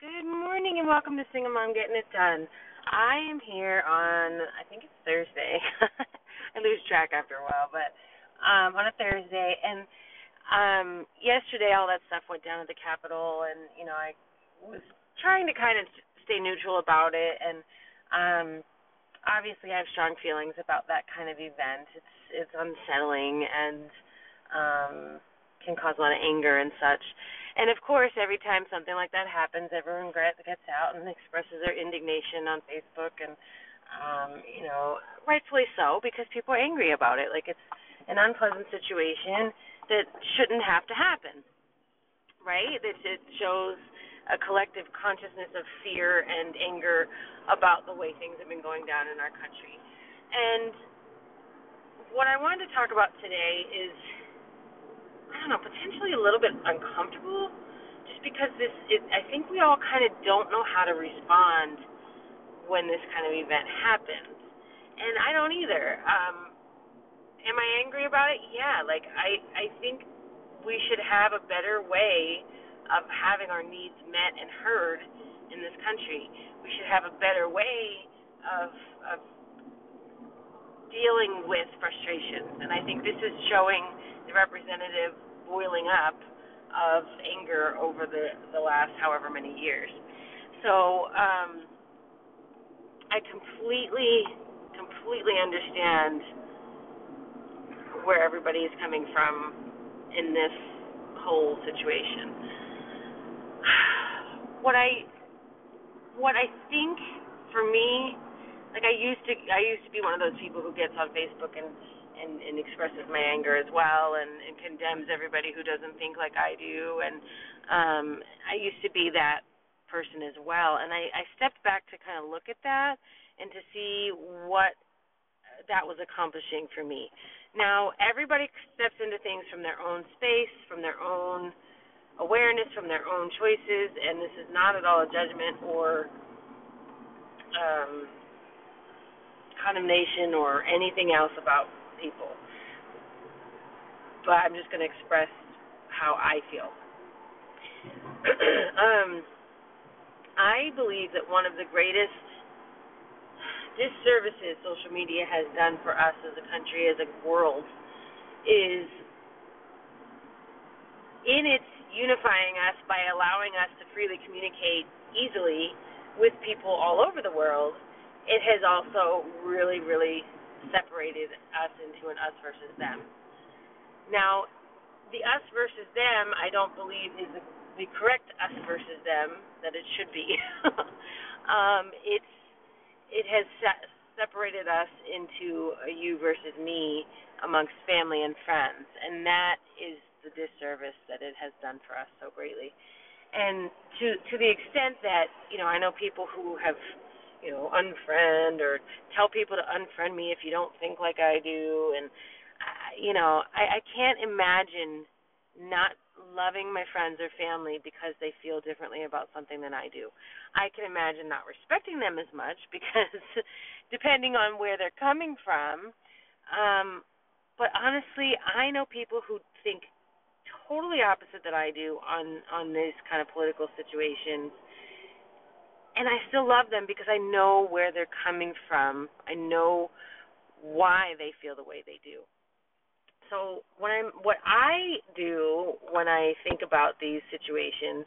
Good morning and welcome to Single Mom Getting It Done. I am here on, I think it's Thursday. I lose track after a while, but um, on a Thursday. And um, yesterday, all that stuff went down at the Capitol, and you know, I was trying to kind of stay neutral about it. And um, obviously, I have strong feelings about that kind of event. It's it's unsettling and um, can cause a lot of anger and such. And of course, every time something like that happens, everyone gets out and expresses their indignation on Facebook, and um, you know, rightfully so, because people are angry about it. Like it's an unpleasant situation that shouldn't have to happen, right? That it shows a collective consciousness of fear and anger about the way things have been going down in our country. And what I wanted to talk about today is I don't know, potentially a little bit uncomfortable, just because this. It, I think we all kind of don't know how to respond when this kind of event happens, and I don't either. Um, am I angry about it? Yeah, like I I think we should have a better way of having our needs met and heard in this country. We should have a better way of of dealing with frustrations, and I think this is showing the representative boiling up of anger over the the last however many years. So um, I completely completely understand where everybody is coming from in this whole situation. What I what I think for me, like I used to I used to be one of those people who gets on Facebook and and, and expresses my anger as well and, and condemns everybody who doesn't think like I do and um I used to be that person as well and I, I stepped back to kind of look at that and to see what that was accomplishing for me. Now everybody steps into things from their own space, from their own awareness, from their own choices, and this is not at all a judgment or um, condemnation or anything else about people. But I'm just going to express how I feel. um, I believe that one of the greatest disservices social media has done for us as a country, as a world, is in its unifying us by allowing us to freely communicate easily with people all over the world, it has also really, really separated us into an us versus them. Now, the us versus them, I don't believe is the, the correct us versus them that it should be. um, it's it has se- separated us into a you versus me amongst family and friends, and that is the disservice that it has done for us so greatly. And to to the extent that you know, I know people who have you know, unfriend or tell people to unfriend me if you don't think like I do. And, uh, you know, I, I can't imagine not loving my friends or family because they feel differently about something than I do. I can imagine not respecting them as much because depending on where they're coming from. Um, but honestly, I know people who think totally opposite that I do on on these kind of political situations and I still love them because I know where they're coming from. I know why they feel the way they do. So when I'm what I do when I think about these situations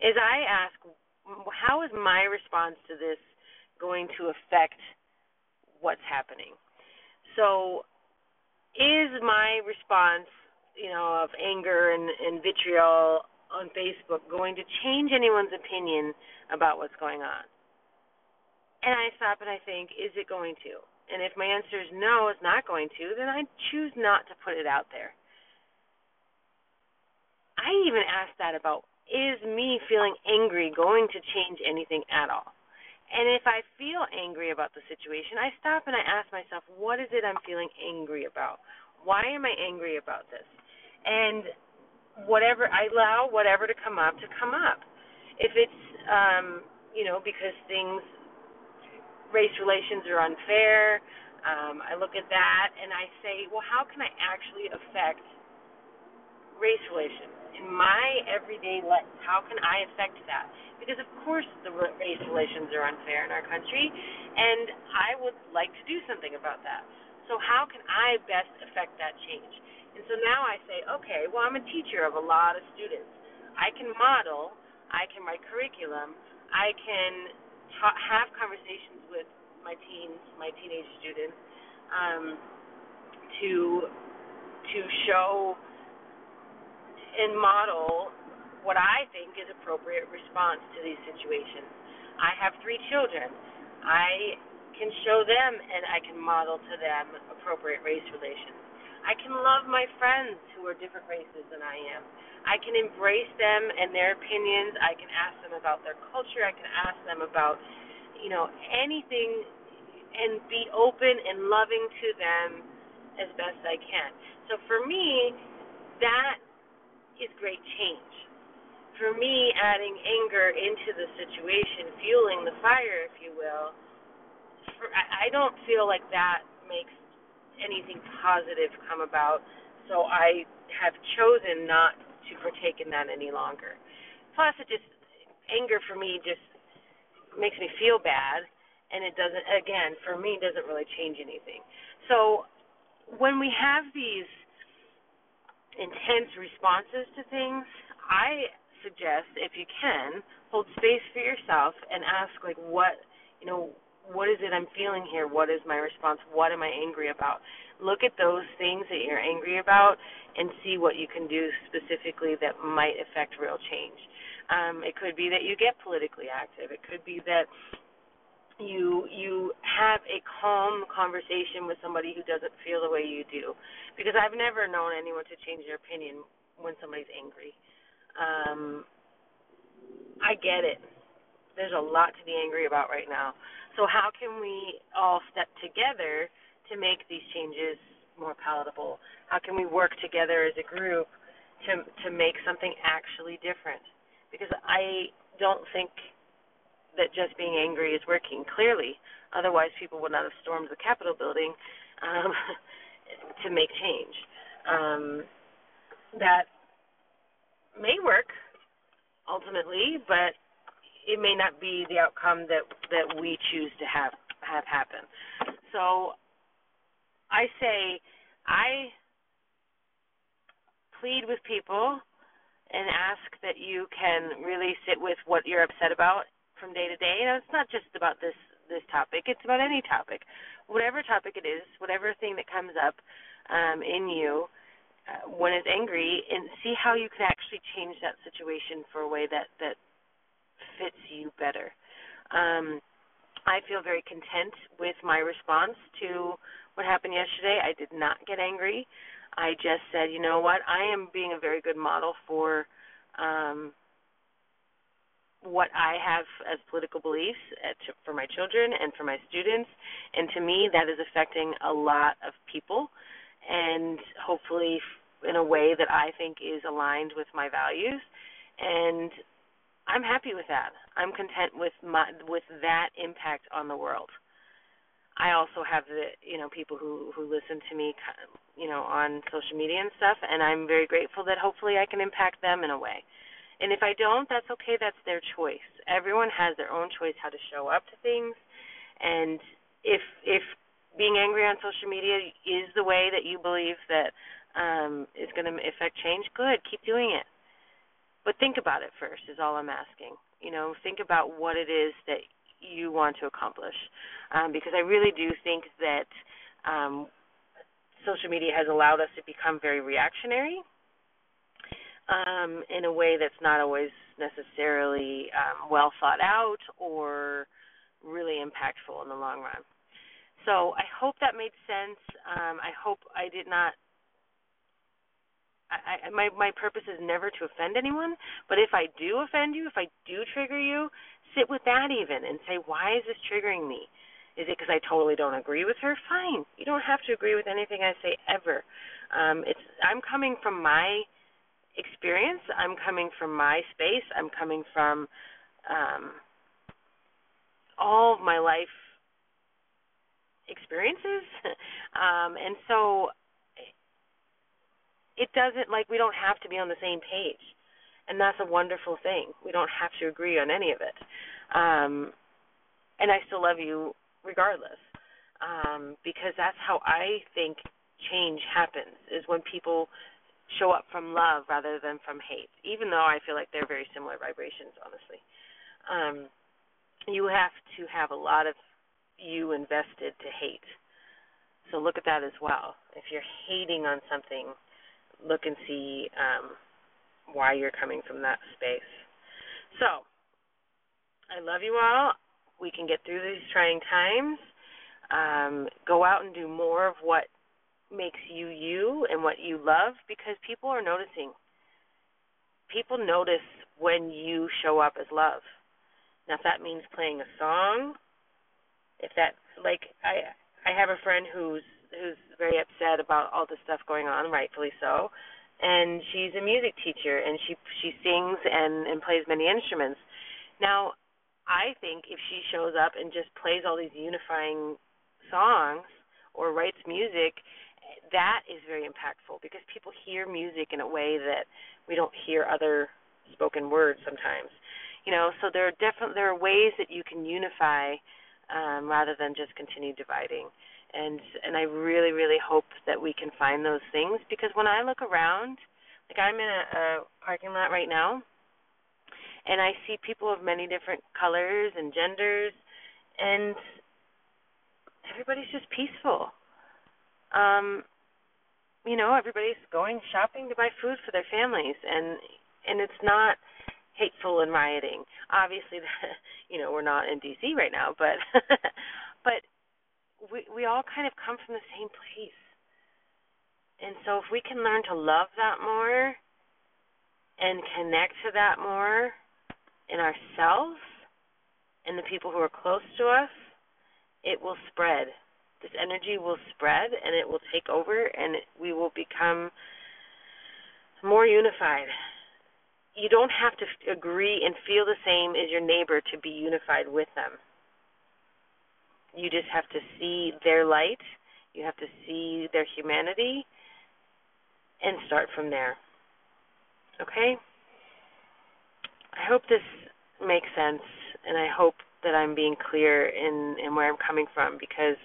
is I ask how is my response to this going to affect what's happening? So is my response, you know, of anger and, and vitriol on Facebook going to change anyone's opinion about what's going on? And I stop and I think, is it going to? And if my answer is no, it's not going to, then I choose not to put it out there. I even ask that about is me feeling angry going to change anything at all? And if I feel angry about the situation, I stop and I ask myself, what is it I'm feeling angry about? Why am I angry about this? And whatever I allow whatever to come up to come up. If it's um, you know, because things race relations are unfair, um, I look at that and I say, well, how can I actually affect race relations? in my everyday life? How can I affect that? Because of course the race relations are unfair in our country, and I would like to do something about that. So how can I best affect that change? And so now I say, okay, well I'm a teacher of a lot of students. I can model, I can write curriculum, I can ta- have conversations with my teens, my teenage students, um, to to show and model what I think is appropriate response to these situations. I have three children. I can show them and I can model to them appropriate race relations. I can love my friends who are different races than I am. I can embrace them and their opinions. I can ask them about their culture. I can ask them about, you know, anything and be open and loving to them as best I can. So for me, that is great change. For me, adding anger into the situation, fueling the fire, if you will, for, I, don't feel like that makes anything positive come about. So I have chosen not to partake in that any longer. Plus, it just anger for me just makes me feel bad, and it doesn't. Again, for me, doesn't really change anything. So when we have these intense responses to things, I suggest if you can hold space for yourself and ask like what you know what is it I'm feeling here? What is my response? What am I angry about? Look at those things that you're angry about and see what you can do specifically that might affect real change. Um, it could be that you get politically active. It could be that you you have a calm conversation with somebody who doesn't feel the way you do because I've never known anyone to change their opinion when somebody's angry. Um I get it. There's a lot to be angry about right now. So how can we all step together to make these changes more palatable? How can we work together as a group to to make something actually different? Because I don't think that just being angry is working clearly. Otherwise, people would not have stormed the Capitol building um, to make change. Um, that may work ultimately, but it may not be the outcome that that we choose to have have happen. So, I say I plead with people and ask that you can really sit with what you're upset about from day to day. You know, it's not just about this this topic. It's about any topic, whatever topic it is, whatever thing that comes up um, in you uh, when it's angry, and see how you can actually change that situation for a way that that fits you better. Um, I feel very content with my response to what happened yesterday. I did not get angry. I just said, you know what, I am being a very good model for um, what I have as political beliefs at, for my children and for my students. And to me, that is affecting a lot of people, and hopefully in a way that I think is aligned with my values. And I'm happy with that. I'm content with my with that impact on the world. I also have the you know people who who listen to me you know on social media and stuff and I'm very grateful that hopefully I can impact them in a way. And if I don't, that's okay. That's their choice. Everyone has their own choice how to show up to things. And if if being angry on social media is the way that you believe that um, is going to affect change, good. Keep doing it. But think about it first. Is all I'm asking. You know, think about what it is that you want to accomplish, um, because I really do think that um, social media has allowed us to become very reactionary um, in a way that's not always necessarily um, well thought out or really impactful in the long run. So I hope that made sense. Um, I hope I did not. I, I, my my purpose is never to offend anyone, but if I do offend you, if I do trigger you, sit with that even and say, why is this triggering me? Is it because I totally don't agree with her? Fine. You don't have to agree with anything I say ever. Um, it's I'm coming from my experience. I'm coming from my space. I'm coming from um, all of my life experiences, um, and so it doesn't like we don't have to be on the same page. And that's a wonderful thing. We don't have to agree on any of it. Um and I still love you regardless. Um because that's how I think change happens is when people show up from love rather than from hate. Even though I feel like they're very similar vibrations, honestly. Um you have to have a lot of you invested to hate. So look at that as well. If you're hating on something, look and see um, why you're coming from that space. So, I love you all. We can get through these trying times. Um, go out and do more of what makes you you and what you love because people are noticing. People notice when you show up as love. Now, if that means playing a song, if that like I I have a friend who's who's very upset about all this stuff going on, rightfully so, and she's a music teacher and she she sings and and plays many instruments. Now, I think if she shows up and just plays all these unifying songs or writes music, that is very impactful because people hear music in a way that we don't hear other spoken words sometimes. You know so there are different there are ways that you can unify um, rather than just continue dividing and and I really really hope that we can find those things because when I look around like I'm in a, a parking lot right now and I see people of many different colors and genders and everybody's just peaceful um you know everybody's going shopping to buy food for their families and and it's not hateful and rioting. Obviously, you know, we're not in DC right now, but but we all kind of come from the same place. And so if we can learn to love that more and connect to that more in ourselves and the people who are close to us, it will spread. This energy will spread and it will take over and we will become more unified you don't have to agree and feel the same as your neighbor to be unified with them. You just have to see their light, you have to see their humanity, and start from there. Okay? I hope this makes sense, and I hope that I'm being clear in, in where I'm coming from because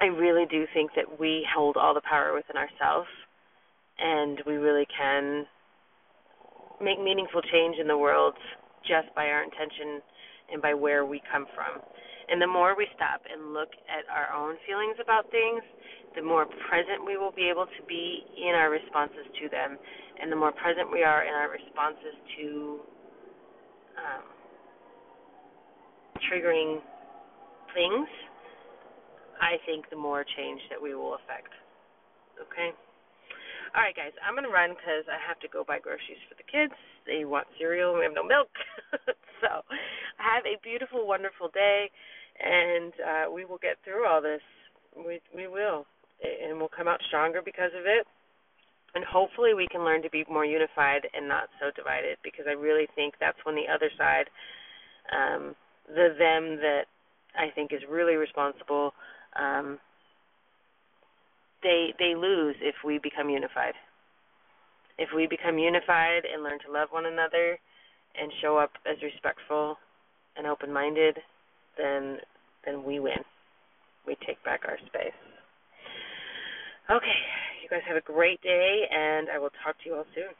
I really do think that we hold all the power within ourselves, and we really can make meaningful change in the world just by our intention and by where we come from. And the more we stop and look at our own feelings about things, the more present we will be able to be in our responses to them. And the more present we are in our responses to um, triggering things, I think the more change that we will affect. Okay? All right, guys, I'm gonna run because I have to go buy groceries for the kids. They want cereal, and we have no milk. so, have a beautiful, wonderful day, and uh, we will get through all this. We we will, and we'll come out stronger because of it. And hopefully, we can learn to be more unified and not so divided. Because I really think that's when the other side, um, the them that I think is really responsible. Um, they they lose if we become unified. If we become unified and learn to love one another and show up as respectful and open-minded, then then we win. We take back our space. Okay, you guys have a great day and I will talk to you all soon.